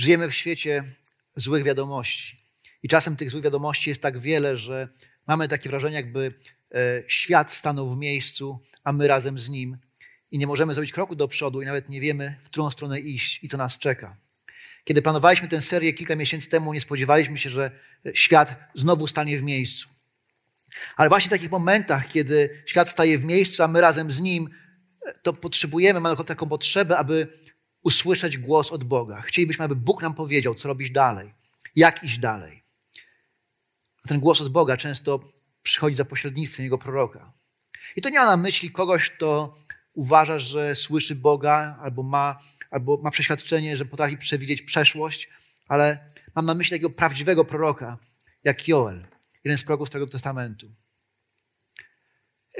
Żyjemy w świecie złych wiadomości. I czasem tych złych wiadomości jest tak wiele, że mamy takie wrażenie, jakby e, świat stanął w miejscu, a my razem z nim. I nie możemy zrobić kroku do przodu i nawet nie wiemy, w którą stronę iść i co nas czeka. Kiedy planowaliśmy tę serię kilka miesięcy temu, nie spodziewaliśmy się, że świat znowu stanie w miejscu. Ale właśnie w takich momentach, kiedy świat staje w miejscu, a my razem z nim, to potrzebujemy, mamy taką potrzebę, aby usłyszeć głos od Boga. Chcielibyśmy, aby Bóg nam powiedział, co robić dalej, jak iść dalej. A ten głos od Boga często przychodzi za pośrednictwem Jego proroka. I to nie ma na myśli kogoś, kto uważa, że słyszy Boga albo ma, albo ma przeświadczenie, że potrafi przewidzieć przeszłość, ale mam na myśli takiego prawdziwego proroka, jak Joel, jeden z proroków Starego Testamentu.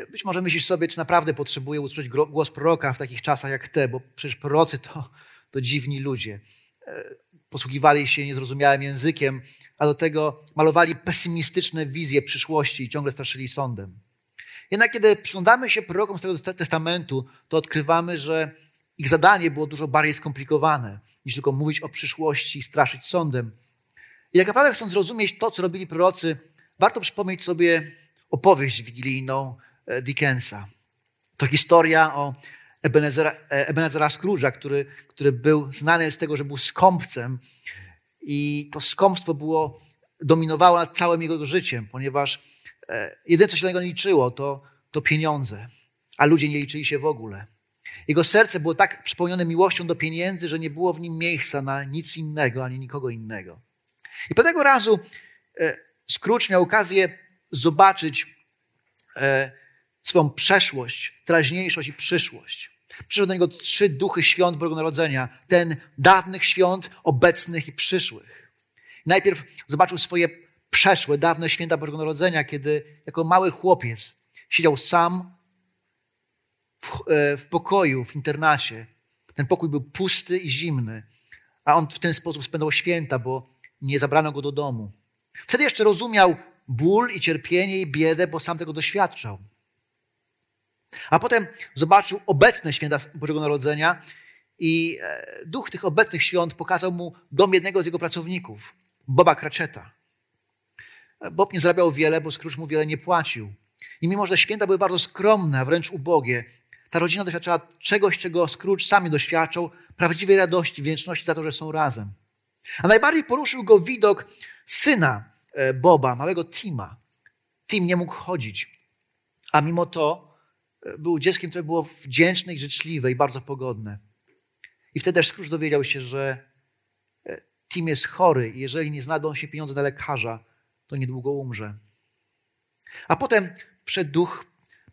Być może myślisz sobie, czy naprawdę potrzebuję usłyszeć głos proroka w takich czasach jak te, bo przecież prorocy to, to dziwni ludzie. E, posługiwali się niezrozumiałym językiem, a do tego malowali pesymistyczne wizje przyszłości i ciągle straszyli sądem. Jednak kiedy przyglądamy się prorokom Starego Testamentu, to odkrywamy, że ich zadanie było dużo bardziej skomplikowane niż tylko mówić o przyszłości i straszyć sądem. I tak naprawdę chcąc zrozumieć to, co robili prorocy, warto przypomnieć sobie opowieść wigilijną Dickensa. To historia o Ebenezera, e, Ebenezera Scrooge'a, który, który był znany z tego, że był skąpcem i to skąpstwo było, dominowało nad całym jego życiem, ponieważ e, jedyne, co się na niego liczyło, to, to pieniądze, a ludzie nie liczyli się w ogóle. Jego serce było tak przepełnione miłością do pieniędzy, że nie było w nim miejsca na nic innego, ani nikogo innego. I pewnego razu Scrooge miał okazję zobaczyć swoją przeszłość, teraźniejszość i przyszłość. Przyszły do niego trzy duchy świąt Bożego Narodzenia. Ten dawnych świąt, obecnych i przyszłych. Najpierw zobaczył swoje przeszłe, dawne święta Bożego Narodzenia, kiedy jako mały chłopiec siedział sam w, e, w pokoju, w internacie. Ten pokój był pusty i zimny, a on w ten sposób spędzał święta, bo nie zabrano go do domu. Wtedy jeszcze rozumiał ból i cierpienie i biedę, bo sam tego doświadczał. A potem zobaczył obecne święta Bożego Narodzenia i e, duch tych obecnych świąt pokazał mu dom jednego z jego pracowników, Boba Cratcheta. Bob nie zarabiał wiele, bo Scrooge mu wiele nie płacił. I mimo, że święta były bardzo skromne, wręcz ubogie, ta rodzina doświadczała czegoś, czego Scrooge sami doświadczał, prawdziwej radości, wdzięczności za to, że są razem. A najbardziej poruszył go widok syna e, Boba, małego Tima. Tim nie mógł chodzić, a mimo to był dzieckiem, które było wdzięczne i życzliwe i bardzo pogodne. I wtedy też Scrooge dowiedział się, że e, Tim jest chory i jeżeli nie znajdą się pieniądze na lekarza, to niedługo umrze. A potem przed duch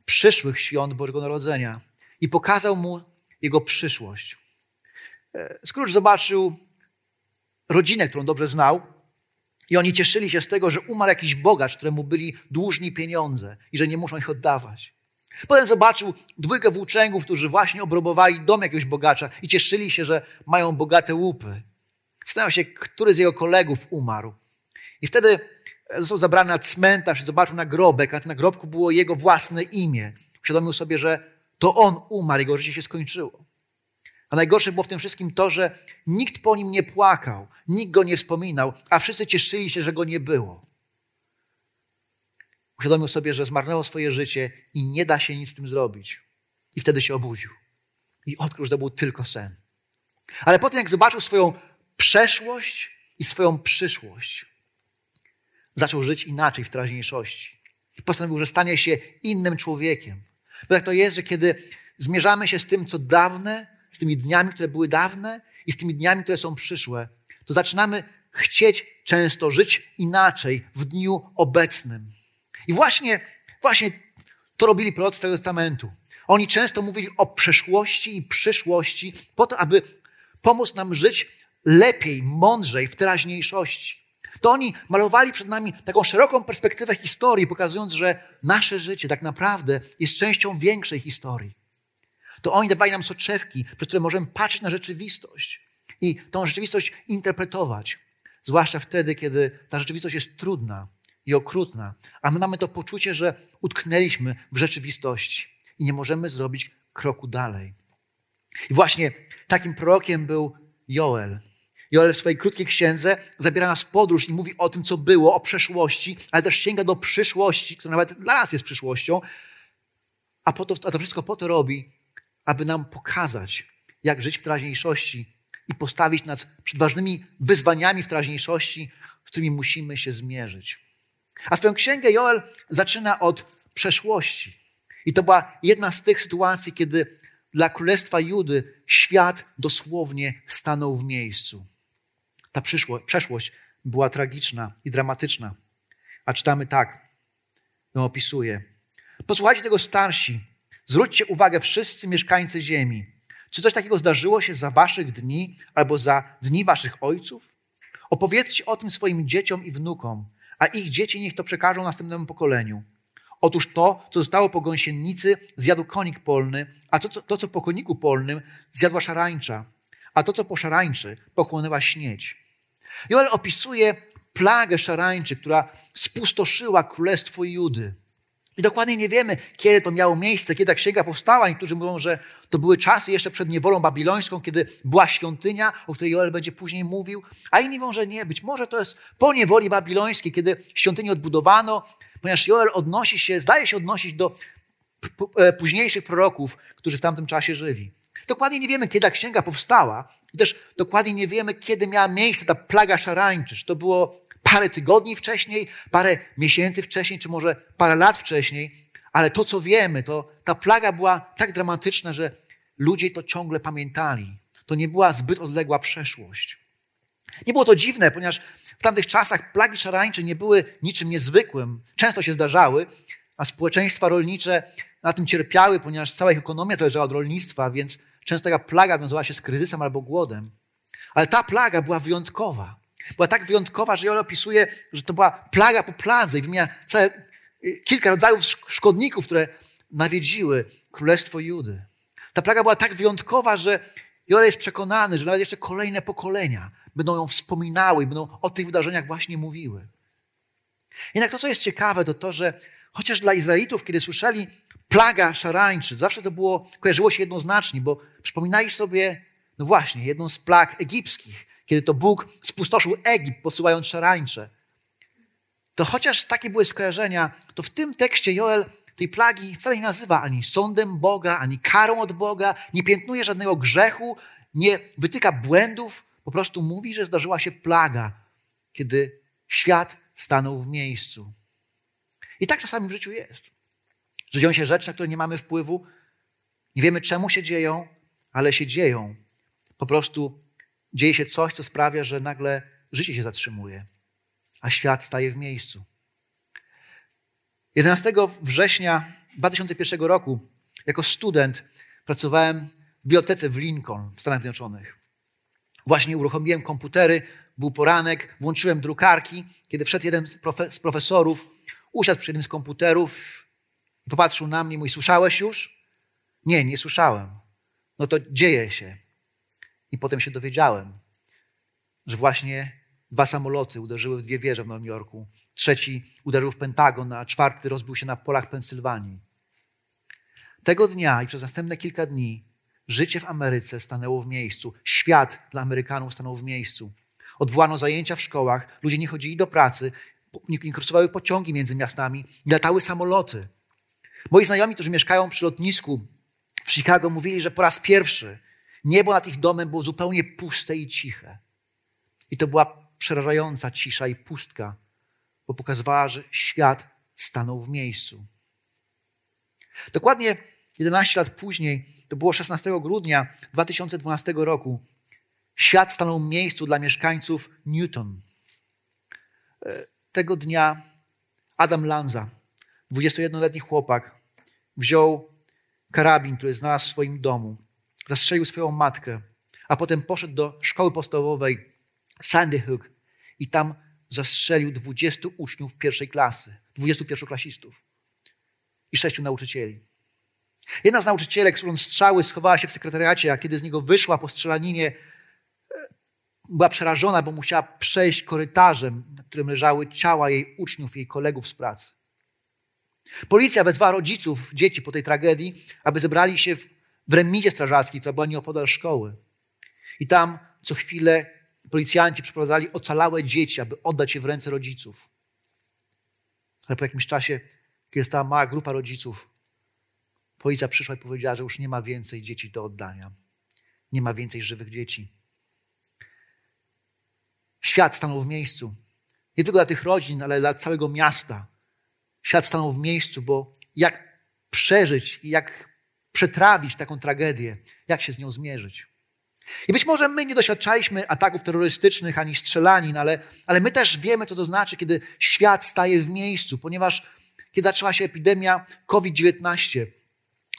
przyszłych świąt Bożego Narodzenia i pokazał mu jego przyszłość. E, Scrooge zobaczył rodzinę, którą dobrze znał, i oni cieszyli się z tego, że umarł jakiś bogacz, któremu byli dłużni pieniądze i że nie muszą ich oddawać. Potem zobaczył dwójkę włóczęgów, którzy właśnie obrobowali dom jakiegoś bogacza i cieszyli się, że mają bogate łupy. Zastanawiał się, który z jego kolegów umarł. I wtedy został zabrany na cmentarz i zobaczył nagrobek, a na nagrobku było jego własne imię. Uświadomił sobie, że to on umarł, jego życie się skończyło. A najgorsze było w tym wszystkim to, że nikt po nim nie płakał, nikt go nie wspominał, a wszyscy cieszyli się, że go nie było. Uświadomił sobie, że zmarnował swoje życie i nie da się nic z tym zrobić. I wtedy się obudził. I odkrył, że to był tylko sen. Ale potem, jak zobaczył swoją przeszłość i swoją przyszłość, zaczął żyć inaczej w teraźniejszości. I postanowił, że stanie się innym człowiekiem. Bo tak to jest, że kiedy zmierzamy się z tym, co dawne, z tymi dniami, które były dawne i z tymi dniami, które są przyszłe, to zaczynamy chcieć często żyć inaczej w dniu obecnym. I właśnie, właśnie to robili prorocy Starego Testamentu. Oni często mówili o przeszłości i przyszłości, po to, aby pomóc nam żyć lepiej, mądrzej w teraźniejszości. To oni malowali przed nami taką szeroką perspektywę historii, pokazując, że nasze życie tak naprawdę jest częścią większej historii. To oni dawali nam soczewki, przez które możemy patrzeć na rzeczywistość i tą rzeczywistość interpretować. Zwłaszcza wtedy, kiedy ta rzeczywistość jest trudna i okrutna, a my mamy to poczucie, że utknęliśmy w rzeczywistości i nie możemy zrobić kroku dalej. I właśnie takim prorokiem był Joel. Joel w swojej krótkiej księdze zabiera nas w podróż i mówi o tym, co było, o przeszłości, ale też sięga do przyszłości, która nawet dla nas jest przyszłością, a, po to, a to wszystko po to robi, aby nam pokazać, jak żyć w teraźniejszości i postawić nas przed ważnymi wyzwaniami w teraźniejszości, z którymi musimy się zmierzyć. A swoją księgę Joel zaczyna od przeszłości. I to była jedna z tych sytuacji, kiedy dla królestwa Judy świat dosłownie stanął w miejscu. Ta przeszłość była tragiczna i dramatyczna. A czytamy tak, ją opisuje. Posłuchajcie tego starsi, zwróćcie uwagę wszyscy mieszkańcy ziemi. Czy coś takiego zdarzyło się za waszych dni albo za dni waszych ojców? Opowiedzcie o tym swoim dzieciom i wnukom, a ich dzieci niech to przekażą następnemu pokoleniu. Otóż to, co zostało po gąsienicy, zjadł konik polny, a to, co, to, co po koniku polnym, zjadła szarańcza, a to, co po szarańczy, pochłonęła śnieć. Joel opisuje plagę szarańczy, która spustoszyła królestwo Judy. I dokładnie nie wiemy, kiedy to miało miejsce, kiedy ta księga powstała. Niektórzy mówią, że to były czasy jeszcze przed niewolą babilońską, kiedy była świątynia, o której Joel będzie później mówił. A inni mówią, że nie. Być może to jest po niewoli babilońskiej, kiedy świątynię odbudowano, ponieważ Joel odnosi się, zdaje się odnosić do e, późniejszych proroków, którzy w tamtym czasie żyli. Dokładnie nie wiemy, kiedy ta księga powstała i też dokładnie nie wiemy, kiedy miała miejsce ta plaga szarańczy. Czy to było parę tygodni wcześniej, parę miesięcy wcześniej, czy może parę lat wcześniej. Ale to, co wiemy, to ta plaga była tak dramatyczna, że ludzie to ciągle pamiętali. To nie była zbyt odległa przeszłość. Nie było to dziwne, ponieważ w tamtych czasach plagi szarańcze nie były niczym niezwykłym. Często się zdarzały, a społeczeństwa rolnicze na tym cierpiały, ponieważ cała ich ekonomia zależała od rolnictwa, więc często taka plaga wiązała się z kryzysem albo głodem. Ale ta plaga była wyjątkowa. Była tak wyjątkowa, że Joel opisuje, że to była plaga po pladze i wymienia całe, y, kilka rodzajów szkodników, które nawiedziły królestwo Judy. Ta plaga była tak wyjątkowa, że Joel jest przekonany, że nawet jeszcze kolejne pokolenia będą ją wspominały i będą o tych wydarzeniach właśnie mówiły. Jednak to, co jest ciekawe, to to, że chociaż dla Izraelitów, kiedy słyszeli plaga szarańczy, zawsze to było, kojarzyło się jednoznacznie, bo przypominali sobie, no właśnie, jedną z plag egipskich, kiedy to Bóg spustoszył Egipt, posyłając szarańcze. To chociaż takie były skojarzenia, to w tym tekście Joel tej plagi wcale nie nazywa ani sądem Boga, ani karą od Boga, nie piętnuje żadnego grzechu, nie wytyka błędów, po prostu mówi, że zdarzyła się plaga, kiedy świat stanął w miejscu. I tak czasami w życiu jest. Że dzieją się rzeczy, na które nie mamy wpływu, nie wiemy czemu się dzieją, ale się dzieją. Po prostu dzieje się coś, co sprawia, że nagle życie się zatrzymuje, a świat staje w miejscu. 11 września 2001 roku jako student pracowałem w bibliotece w Lincoln w Stanach Zjednoczonych. Właśnie uruchomiłem komputery, był poranek, włączyłem drukarki, kiedy wszedł jeden z profesorów, usiadł przy jednym z komputerów popatrzył na mnie i mówi, słyszałeś już? Nie, nie słyszałem. No to dzieje się. I potem się dowiedziałem, że właśnie dwa samoloty uderzyły w dwie wieże w Nowym Jorku. Trzeci uderzył w Pentagon, a czwarty rozbił się na polach Pensylwanii. Tego dnia i przez następne kilka dni życie w Ameryce stanęło w miejscu. Świat dla Amerykanów stanął w miejscu. Odwołano zajęcia w szkołach, ludzie nie chodzili do pracy, nie kursowały pociągi między miastami, latały samoloty. Moi znajomi, którzy mieszkają przy lotnisku w Chicago, mówili, że po raz pierwszy Niebo nad ich domem było zupełnie puste i ciche. I to była przerażająca cisza i pustka, bo pokazywała, że świat stanął w miejscu. Dokładnie 11 lat później, to było 16 grudnia 2012 roku, świat stanął w miejscu dla mieszkańców Newton. E, tego dnia Adam Lanza, 21-letni chłopak, wziął karabin, który znalazł w swoim domu. Zastrzelił swoją matkę, a potem poszedł do szkoły podstawowej Sandy Hook i tam zastrzelił 20 uczniów pierwszej klasy, 20 pierwszoklasistów i sześciu nauczycieli. Jedna z nauczycielek, którą strzały, schowała się w sekretariacie, a kiedy z niego wyszła po strzelaninie, e, była przerażona, bo musiała przejść korytarzem, na którym leżały ciała jej uczniów, jej kolegów z pracy. Policja wezwała rodziców dzieci po tej tragedii, aby zebrali się w, w remizie strażackiej, która była nieopodal szkoły. I tam co chwilę policjanci przeprowadzali ocalałe dzieci, aby oddać je w ręce rodziców. Ale po jakimś czasie, kiedy stała mała grupa rodziców, policja przyszła i powiedziała, że już nie ma więcej dzieci do oddania. Nie ma więcej żywych dzieci. Świat stanął w miejscu. Nie tylko dla tych rodzin, ale dla całego miasta. Świat stanął w miejscu, bo jak przeżyć i jak przetrawić taką tragedię, jak się z nią zmierzyć. I być może my nie doświadczaliśmy ataków terrorystycznych ani strzelanin, ale, ale my też wiemy, co to znaczy, kiedy świat staje w miejscu, ponieważ kiedy zaczęła się epidemia COVID-19,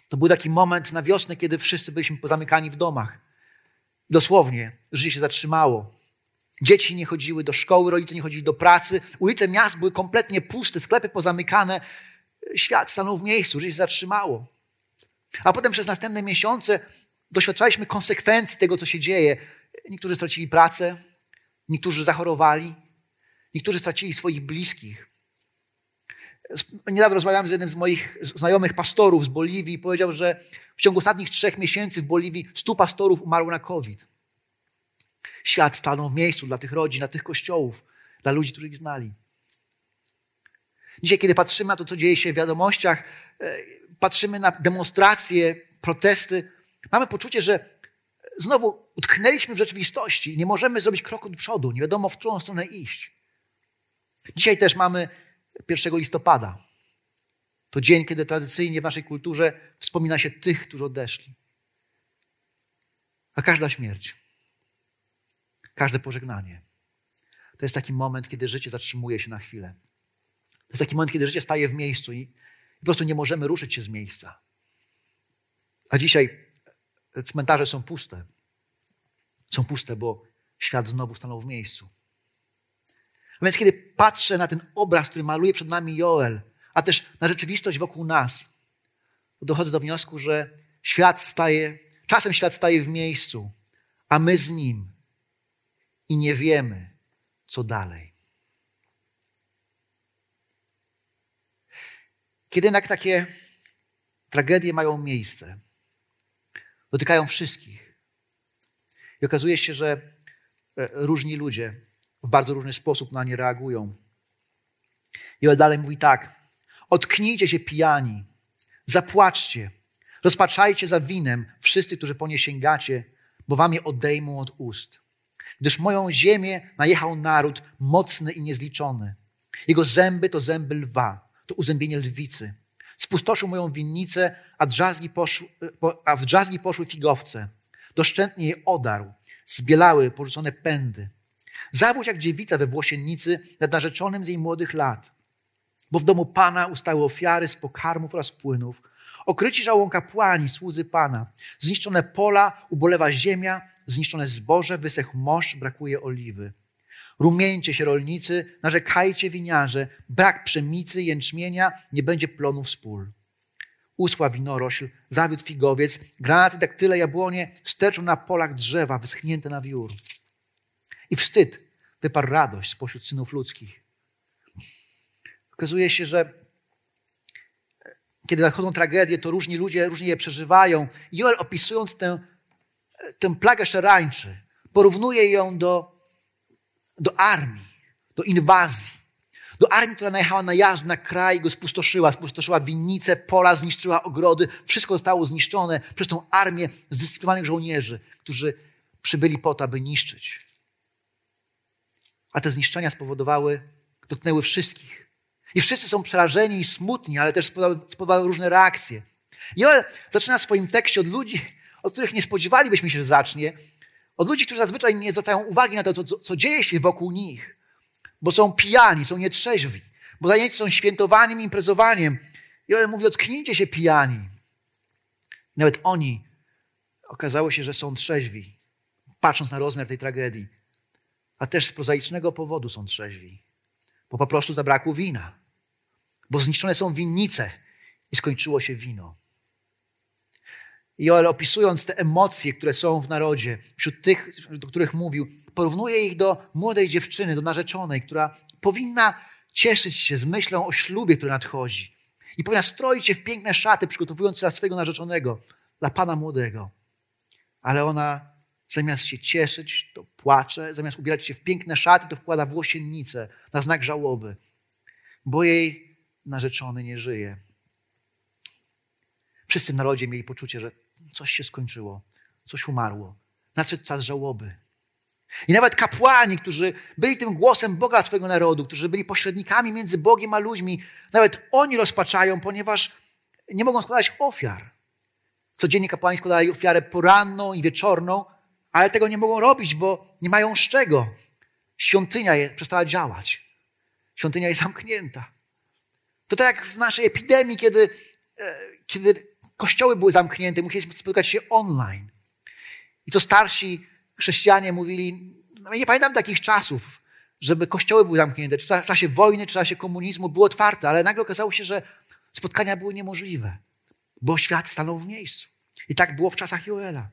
to był taki moment na wiosnę, kiedy wszyscy byliśmy pozamykani w domach. Dosłownie, życie się zatrzymało. Dzieci nie chodziły do szkoły, rodzice nie chodzili do pracy, ulice miast były kompletnie puste, sklepy pozamykane. Świat stanął w miejscu, życie się zatrzymało. A potem przez następne miesiące doświadczaliśmy konsekwencji tego, co się dzieje. Niektórzy stracili pracę, niektórzy zachorowali, niektórzy stracili swoich bliskich. Niedawno rozmawiałem z jednym z moich znajomych pastorów z Boliwii i powiedział, że w ciągu ostatnich trzech miesięcy w Boliwii stu pastorów umarło na COVID. Świat stanął w miejscu dla tych rodzin, dla tych kościołów, dla ludzi, których znali. Dzisiaj, kiedy patrzymy na to, co dzieje się w wiadomościach, e, patrzymy na demonstracje, protesty, Mamy poczucie, że znowu utknęliśmy w rzeczywistości i nie możemy zrobić kroku do przodu, nie wiadomo, w którą stronę iść. Dzisiaj też mamy 1 listopada. To dzień, kiedy tradycyjnie w naszej kulturze wspomina się tych, którzy odeszli. A każda śmierć, każde pożegnanie, to jest taki moment, kiedy życie zatrzymuje się na chwilę. To jest taki moment, kiedy życie staje w miejscu i po prostu nie możemy ruszyć się z miejsca. A dzisiaj cmentarze są puste. Są puste, bo świat znowu stanął w miejscu. A więc kiedy patrzę na ten obraz, który maluje przed nami Joel, a też na rzeczywistość wokół nas, dochodzę do wniosku, że świat staje, czasem świat staje w miejscu, a my z nim i nie wiemy, co dalej. Kiedy jednak takie tragedie mają miejsce, Dotykają wszystkich. I okazuje się, że e, różni ludzie w bardzo różny sposób na nie reagują. I on dalej mówi tak: Otknijcie się pijani, zapłaczcie, rozpaczajcie za winem wszyscy, którzy po nie sięgacie, bo wam je odejmą od ust. Gdyż moją ziemię najechał naród mocny i niezliczony. Jego zęby to zęby lwa, to uzębienie lwicy. Spustoszył moją winnicę, a, drzazgi poszły, a w drzazgi poszły figowce. Doszczętnie je odarł. Zbielały porzucone pędy. Zawódź jak dziewica we włosiennicy nad narzeczonym z jej młodych lat. Bo w domu Pana ustały ofiary z pokarmów oraz płynów. Okryci żałą kapłani, słudzy Pana. Zniszczone pola, ubolewa ziemia, zniszczone zboże, wysechł moszcz, brakuje oliwy. Rumieńcie się rolnicy, narzekajcie winiarze, brak pszenicy, jęczmienia, nie będzie plonów z. Usła winorośl, zawiódł figowiec, granaty, daktyle, jabłonie sterczą na polach drzewa wyschnięte na wiór. I wstyd wyparł radość spośród synów ludzkich. Okazuje się, że kiedy nadchodzą tragedie, to różni ludzie różnie je przeżywają. Joel opisując tę, tę plagę szarańczy, porównuje ją do do armii, do inwazji, do armii, która najechała na jazd, na kraj go spustoszyła, spustoszyła winnice, pola, zniszczyła ogrody, wszystko zostało zniszczone przez tą armię zdyscyplinowanych żołnierzy, którzy przybyli po to, aby niszczyć. A te zniszczenia spowodowały, dotknęły wszystkich. I wszyscy są przerażeni i smutni, ale też spowodowały różne reakcje. Joel zaczyna w swoim tekście od ludzi, od których nie spodziewalibyśmy się, że zacznie, od ludzi, którzy zazwyczaj nie zwracają uwagi na to, co, co dzieje się wokół nich, bo są pijani, są nietrzeźwi, bo zajęci są świętowaniem, imprezowaniem. I on mówi, ocknijcie się pijani. Nawet oni okazało się, że są trzeźwi, patrząc na rozmiar tej tragedii. A też z prozaicznego powodu są trzeźwi, bo po prostu zabrakło wina, bo zniszczone są winnice i skończyło się wino. Joel opisując te emocje, które są w narodzie, wśród tych, do których mówił, porównuje ich do młodej dziewczyny, do narzeczonej, która powinna cieszyć się z myślą o ślubie, który nadchodzi. I powinna stroić się w piękne szaty, przygotowując się dla swojego narzeczonego, dla pana młodego. Ale ona zamiast się cieszyć, to płacze, zamiast ubierać się w piękne szaty, to wkłada włosiennicę na znak żałoby, bo jej narzeczony nie żyje. Wszyscy w narodzie mieli poczucie, że coś się skończyło, coś umarło. Nadszedł czas żałoby. I nawet kapłani, którzy byli tym głosem Boga swojego narodu, którzy byli pośrednikami między Bogiem a ludźmi, nawet oni rozpaczają, ponieważ nie mogą składać ofiar. Codziennie kapłani składali ofiarę poranną i wieczorną, ale tego nie mogą robić, bo nie mają z czego. Świątynia je, przestała działać. Świątynia jest zamknięta. To tak jak w naszej epidemii, kiedy, e, kiedy kościoły były zamknięte, musieliśmy spotykać się online. I co starsi chrześcijanie mówili, no nie pamiętam takich czasów, żeby kościoły były zamknięte, czy w czasie wojny, czy w czasie komunizmu były otwarte, ale nagle okazało się, że spotkania były niemożliwe, bo świat stanął w miejscu. I tak było w czasach Joela.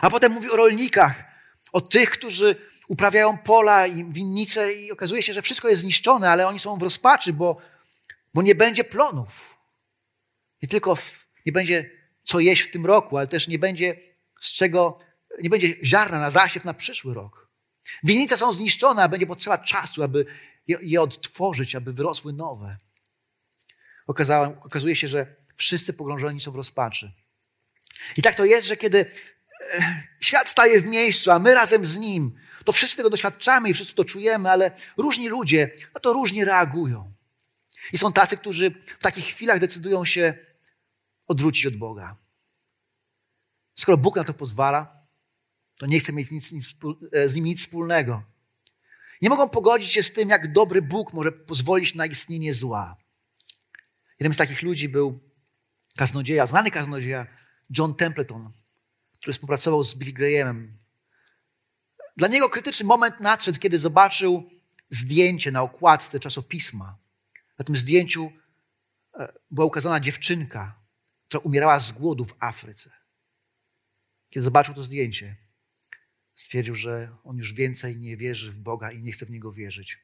A potem mówi o rolnikach, o tych, którzy uprawiają pola i winnice i okazuje się, że wszystko jest zniszczone, ale oni są w rozpaczy, bo, bo nie będzie plonów. Nie tylko w, nie będzie co jeść w tym roku, ale też nie będzie z czego, nie będzie ziarna na zasiew na przyszły rok. Winnice są zniszczone, a będzie potrzeba czasu, aby je, je odtworzyć, aby wyrosły nowe. Okazuje się, że wszyscy pogrążeni są w rozpaczy. I tak to jest, że kiedy e, świat staje w miejscu, a my razem z nim, to wszyscy tego doświadczamy i wszyscy to czujemy, ale różni ludzie no to różnie reagują. I są tacy, którzy w takich chwilach decydują się odwrócić od Boga. Skoro Bóg na to pozwala, to nie chce mieć nic, nic, e, z nim nic wspólnego. Nie mogą pogodzić się z tym, jak dobry Bóg może pozwolić na istnienie zła. Jednym z takich ludzi był kaznodzieja, znany kaznodzieja John Templeton, który współpracował z Billy Grahamem. Dla niego krytyczny moment nadszedł, kiedy zobaczył zdjęcie na okładce czasopisma. Na tym zdjęciu e, była ukazana dziewczynka, która umierała z głodu w Afryce. Kiedy zobaczył to zdjęcie, stwierdził, że on już więcej nie wierzy w Boga i nie chce w Niego wierzyć.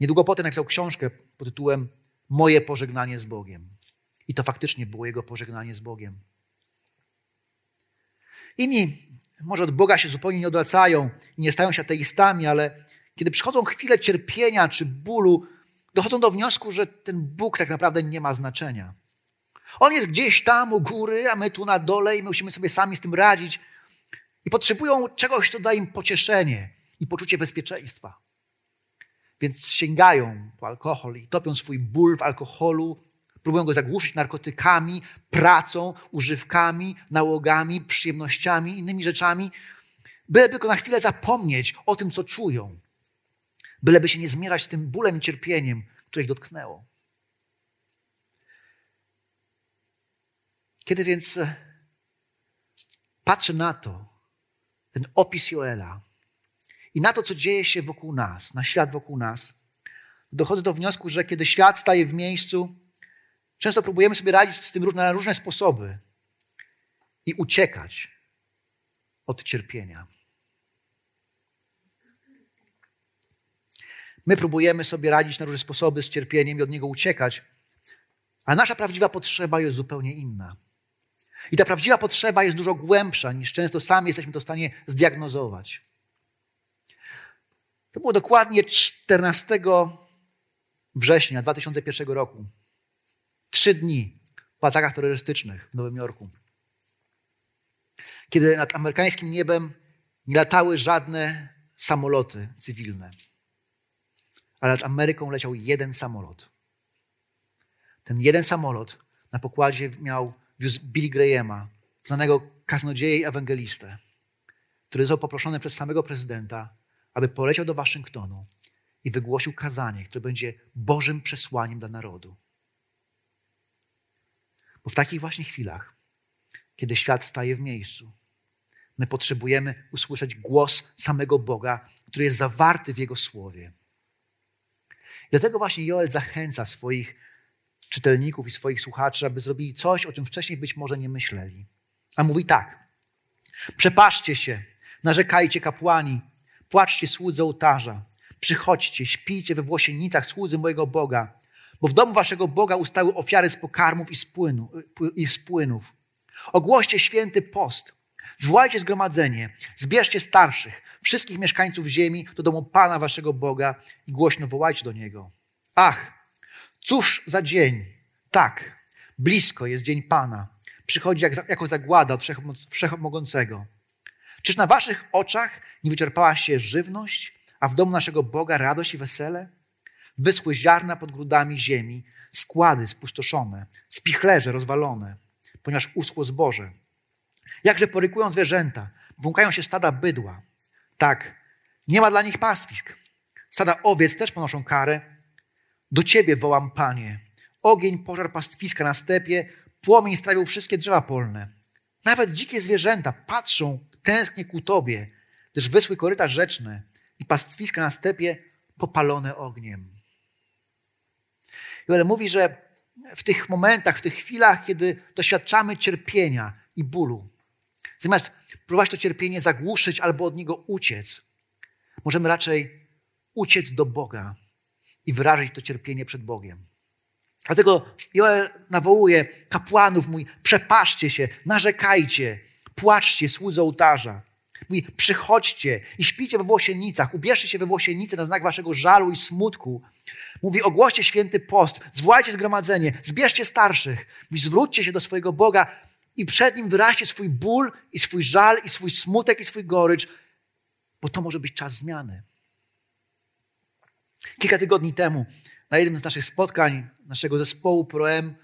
Niedługo potem napisał książkę pod tytułem Moje pożegnanie z Bogiem. I to faktycznie było jego pożegnanie z Bogiem. Inni może od Boga się zupełnie nie odwracają i nie stają się ateistami, ale kiedy przychodzą chwile cierpienia czy bólu, dochodzą do wniosku, że ten Bóg tak naprawdę nie ma znaczenia. On jest gdzieś tam u góry, a my tu na dole i my musimy sobie sami z tym radzić. I potrzebują czegoś, co da im pocieszenie i poczucie bezpieczeństwa. Więc sięgają po alkohol i topią swój ból w alkoholu, próbują go zagłuszyć narkotykami, pracą, używkami, nałogami, przyjemnościami, innymi rzeczami, byleby tylko na chwilę zapomnieć o tym, co czują, byleby się nie zmierać z tym bólem i cierpieniem, które ich dotknęło. Kiedy więc e, patrzę na to, ten opis Joela i na to, co dzieje się wokół nas, na świat wokół nas, dochodzę do wniosku, że kiedy świat staje w miejscu, często próbujemy sobie radzić z tym na różne sposoby i uciekać od cierpienia. My próbujemy sobie radzić na różne sposoby z cierpieniem i od niego uciekać, a nasza prawdziwa potrzeba jest zupełnie inna. I ta prawdziwa potrzeba jest dużo głębsza niż często sami jesteśmy to w stanie zdiagnozować. To było dokładnie 14 września 2001 roku. Trzy dni po atakach terrorystycznych w Nowym Jorku. Kiedy nad amerykańskim niebem nie latały żadne samoloty cywilne, ale nad Ameryką leciał jeden samolot. Ten jeden samolot na pokładzie miał wiózł Billy Grahama, znanego kaznodzieja i ewangelistę, który został poproszony przez samego prezydenta, aby poleciał do Waszyngtonu i wygłosił kazanie, które będzie Bożym przesłaniem dla narodu. Bo w takich właśnie chwilach, kiedy świat staje w miejscu, my potrzebujemy usłyszeć głos samego Boga, który jest zawarty w Jego słowie. Dlatego właśnie Joel zachęca swoich czytelników i swoich słuchaczy, aby zrobili coś, o czym wcześniej być może nie myśleli. A mówi tak: Przepaszcie się, narzekajcie kapłani, płaczcie słudzy ołtarza, przychodźcie, śpijcie we włosienicach słudzy mojego Boga, bo w domu waszego Boga ustały ofiary z pokarmów i z, płynu, i z płynów. Ogłoście święty post, zwołajcie zgromadzenie, zbierzcie starszych, wszystkich mieszkańców ziemi do domu Pana waszego Boga i głośno wołajcie do Niego. Ach, cóż za dzień! Tak, blisko jest dzień Pana. Przychodzi jak, jako zagłada od Wszechmogącego. Czyż na waszych oczach nie wyczerpała się żywność, a w domu naszego Boga radość i wesele? Wyschły ziarna pod grudami ziemi, składy spustoszone, spichlerze rozwalone, ponieważ uschło zboże. Jakże porykują zwierzęta, błąkają się stada bydła. Tak, nie ma dla nich pastwisk. Stada owiec też ponoszą karę. Do Ciebie wołam, Panie. Ogień pożar pastwiska na stepie, płomień strawił wszystkie drzewa polne. Nawet dzikie zwierzęta patrzą tęsknie ku Tobie, gdyż wysły korytarz rzeczne i pastwiska na stepie popalone ogniem. Joel mówi, że w tych momentach, w tych chwilach, kiedy doświadczamy cierpienia i bólu, zamiast próbować to cierpienie zagłuszyć albo od niego uciec, możemy raczej uciec do Boga i wyrazić to cierpienie przed Bogiem. Dlatego Joel nawołuje kapłanów, mój, przepaszcie się, narzekajcie, płaczcie, słudzy ołtarza. Mówi, przychodźcie i śpijcie we włosienicach, ubierzcie się we włosienice na znak waszego żalu i smutku. Mówi, ogłoście święty post, zwołajcie zgromadzenie, zbierzcie starszych. Mówi, zwróćcie się do swojego Boga i przed Nim wyraźcie swój ból i swój żal i swój smutek i swój gorycz, bo to może być czas zmiany. Kilka tygodni temu na jednym z naszych spotkań naszego zespołu ProM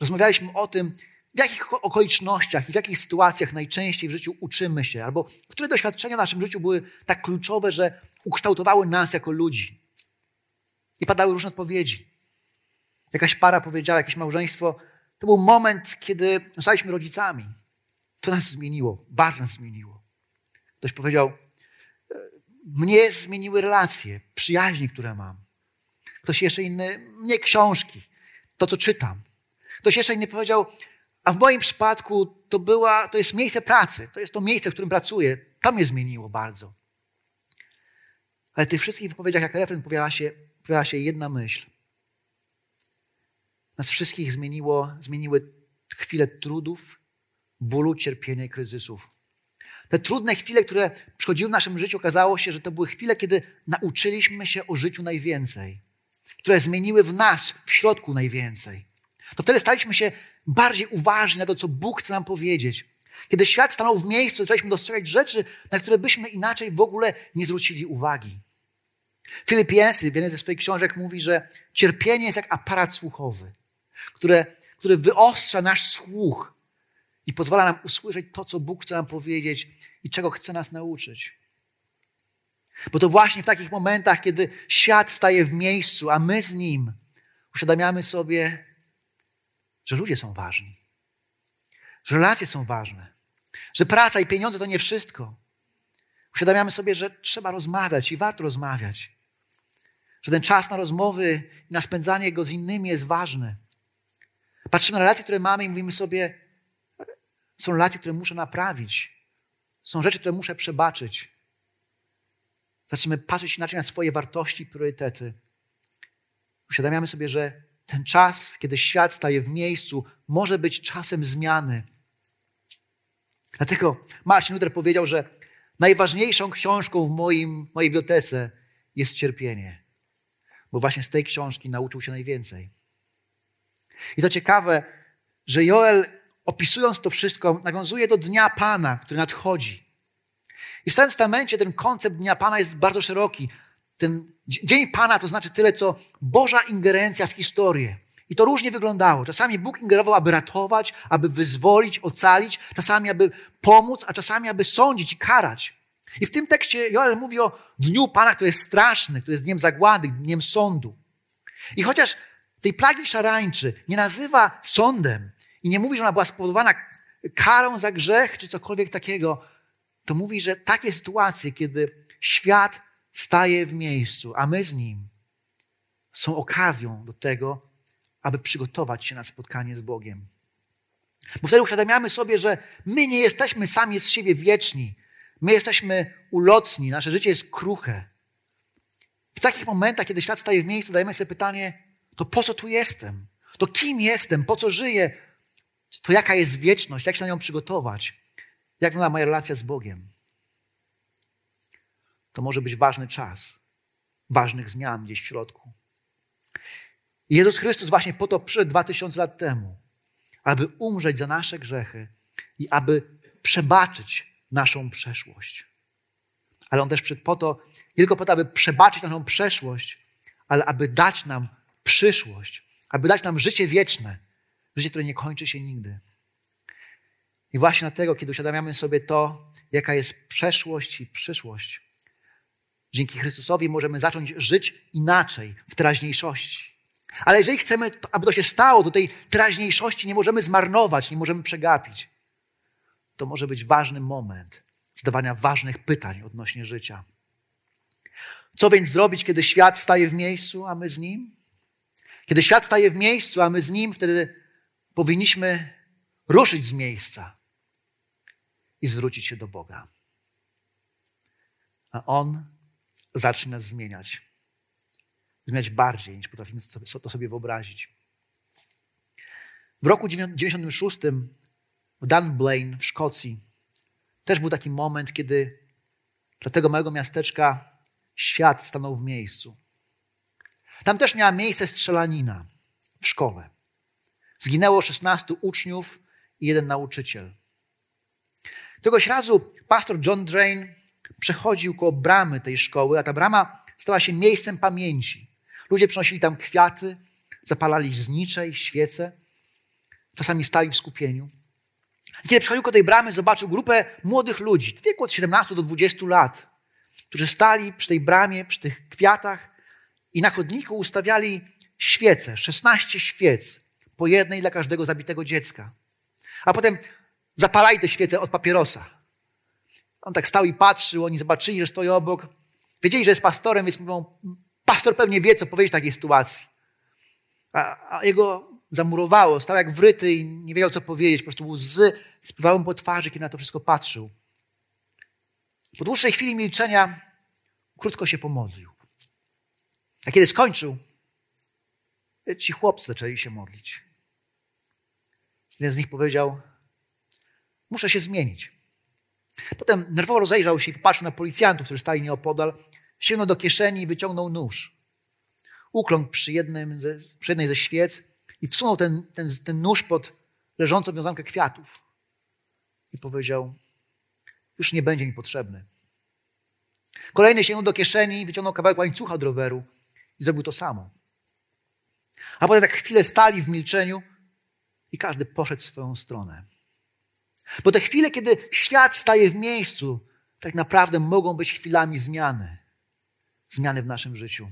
rozmawialiśmy o tym, w jakich okolicznościach i w jakich sytuacjach najczęściej w życiu uczymy się, albo które doświadczenia w naszym życiu były tak kluczowe, że ukształtowały nas jako ludzi. I padały różne odpowiedzi. Jakaś para powiedziała, jakieś małżeństwo, to był moment, kiedy zostaliśmy rodzicami. To nas zmieniło, bardzo nas zmieniło. Ktoś powiedział, mnie zmieniły relacje, przyjaźnie, które mam. Ktoś jeszcze inny, mnie książki, to co czytam. Ktoś jeszcze inny powiedział, a w moim przypadku to, była, to jest miejsce pracy, to jest to miejsce, w którym pracuję. To mnie zmieniło bardzo. Ale w tych wszystkich wypowiedziach, jak refren, pojawiała się, pojawiała się jedna myśl. Nas wszystkich zmieniło, zmieniły chwile trudów, bólu, cierpienia i kryzysów. Te trudne chwile, które przychodziły w naszym życiu, okazało się, że to były chwile, kiedy nauczyliśmy się o życiu najwięcej, które zmieniły w nas, w środku najwięcej. To wtedy staliśmy się bardziej uważni na to, co Bóg chce nam powiedzieć. Kiedy świat stanął w miejscu, zaczęliśmy dostrzegać rzeczy, na które byśmy inaczej w ogóle nie zwrócili uwagi. Filip Jensy w jednej ze swoich książek mówi, że cierpienie jest jak aparat słuchowy, które, który wyostrza nasz słuch i pozwala nam usłyszeć to, co Bóg chce nam powiedzieć i czego chce nas nauczyć. Bo to właśnie w takich momentach, kiedy świat staje w miejscu, a my z nim uświadamiamy sobie, że ludzie są ważni, że relacje są ważne, że praca i pieniądze to nie wszystko. Uświadamiamy sobie, że trzeba rozmawiać i warto rozmawiać, że ten czas na rozmowy i na spędzanie go z innymi jest ważny. Patrzymy na relacje, które mamy i mówimy sobie, są relacje, które muszę naprawić, są rzeczy, które muszę przebaczyć. Zaczynamy patrzeć inaczej na swoje wartości i priorytety. Uświadamiamy sobie, że ten czas, kiedy świat staje w miejscu, może być czasem zmiany. Dlatego Marcin Luther powiedział, że najważniejszą książką w moim, mojej bibliotece jest cierpienie. Bo właśnie z tej książki nauczył się najwięcej. I to ciekawe, że Joel, opisując to wszystko, nawiązuje do Dnia Pana, który nadchodzi. I w Starym Testamencie ten koncept Dnia Pana jest bardzo szeroki. Ten Dzień Pana to znaczy tyle, co Boża ingerencja w historię. I to różnie wyglądało. Czasami Bóg ingerował, aby ratować, aby wyzwolić, ocalić, czasami, aby pomóc, a czasami, aby sądzić i karać. I w tym tekście Joel mówi o Dniu Pana, który jest straszny, który jest dniem zagłady, dniem sądu. I chociaż tej plagi szarańczy nie nazywa sądem I nie mówi, że ona była spowodowana karą za grzech czy cokolwiek takiego. To mówi, że takie sytuacje, kiedy świat staje w miejscu, a my z nim, są okazją do tego, aby przygotować się na spotkanie z Bogiem. Bo wtedy uświadamiamy sobie, że my nie jesteśmy sami z siebie wieczni. My jesteśmy ulotni, nasze życie jest kruche. W takich momentach, kiedy świat staje w miejscu, dajemy sobie pytanie, to po co tu jestem? To kim jestem? Po co żyję? To jaka jest wieczność? Jak się na nią przygotować? Jak wygląda moja relacja z Bogiem? To może być ważny czas, ważnych zmian gdzieś w środku. Jezus Chrystus właśnie po to przyszedł dwa tysiące lat temu, aby umrzeć za nasze grzechy i aby przebaczyć naszą przeszłość. Ale On też przyszedł po to, nie tylko po to, aby przebaczyć naszą przeszłość, ale aby dać nam przyszłość, aby dać nam życie wieczne, życie, które nie kończy się nigdy. I właśnie dlatego, kiedy uświadamiamy sobie to, jaka jest przeszłość i przyszłość, dzięki Chrystusowi możemy zacząć żyć inaczej, w teraźniejszości. Ale jeżeli chcemy, aby to się stało, to tej teraźniejszości nie możemy zmarnować, nie możemy przegapić. To może być ważny moment zadawania ważnych pytań odnośnie życia. Co więc zrobić, kiedy świat staje w miejscu, a my z nim? Kiedy świat staje w miejscu, a my z nim, wtedy powinniśmy ruszyć z miejsca i zwrócić się do Boga. A On zacznie nas zmieniać. Zmieniać bardziej, niż potrafimy to sobie wyobrazić. W roku 96 w Dunblane w Szkocji też był taki moment, kiedy dla tego małego miasteczka świat stanął w miejscu. Tam też miała miejsce strzelanina w szkole. Zginęło 16 uczniów i jeden nauczyciel. Tegoś razu pastor John Drain przechodził koło bramy tej szkoły, a ta brama stała się miejscem pamięci. Ludzie przynosili tam kwiaty, zapalali znicze i świece. Czasami stali w skupieniu. Kiedy przychodził koło tej bramy, zobaczył grupę młodych ludzi, w wieku od 17 do 20 lat, którzy stali przy tej bramie, przy tych kwiatach i na chodniku ustawiali świece, 16 świec, po jednej dla każdego zabitego dziecka. A potem zapalali te świece od papierosa. On tak stał i patrzył, oni zobaczyli, że stoi obok. Wiedzieli, że jest pastorem, więc mówią, pastor pewnie wie, co powiedzieć w takiej sytuacji. A, a jego zamurowało, stał jak wryty i nie wiedział, co powiedzieć. Po prostu łzy spływały po twarzy, kiedy na to wszystko patrzył. Po dłuższej chwili milczenia krótko się pomodlił. A kiedy skończył, ci chłopcy zaczęli się modlić. Jeden z nich powiedział: Muszę się zmienić. Potem nerwowo rozejrzał się i popatrzył na policjantów, którzy stali nieopodal. Sięgnął do kieszeni i wyciągnął nóż. Ukląkł przy, jednym ze, przy jednej ze świec i wsunął ten, ten, ten nóż pod leżącą wiązankę kwiatów. I powiedział: Już nie będzie mi potrzebny. Kolejny sięgnął do kieszeni, wyciągnął kawałek łańcucha od roweru i zrobił to samo. A potem tak chwilę stali w milczeniu i każdy poszedł w swoją stronę. Bo te chwile, kiedy świat staje w miejscu, tak naprawdę mogą być chwilami zmiany. Zmiany w naszym życiu.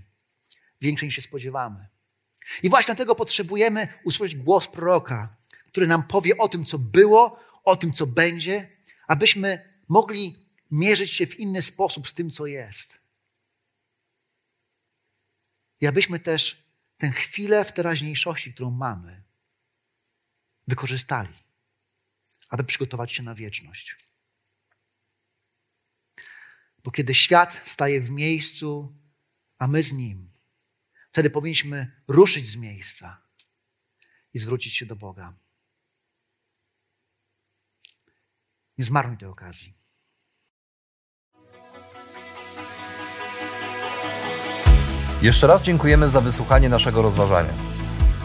Większej niż się spodziewamy. I właśnie dlatego potrzebujemy usłyszeć głos proroka, który nam powie o tym, co było, o tym, co będzie, abyśmy mogli mierzyć się w inny sposób z tym, co jest. I abyśmy też tę chwilę w teraźniejszości, którą mamy, wykorzystali, aby przygotować się na wieczność. Bo kiedy świat staje w miejscu, a my z nim, wtedy powinniśmy ruszyć z miejsca i zwrócić się do Boga. Nie zmarnuj tej okazji. Jeszcze raz dziękujemy za wysłuchanie naszego rozważania.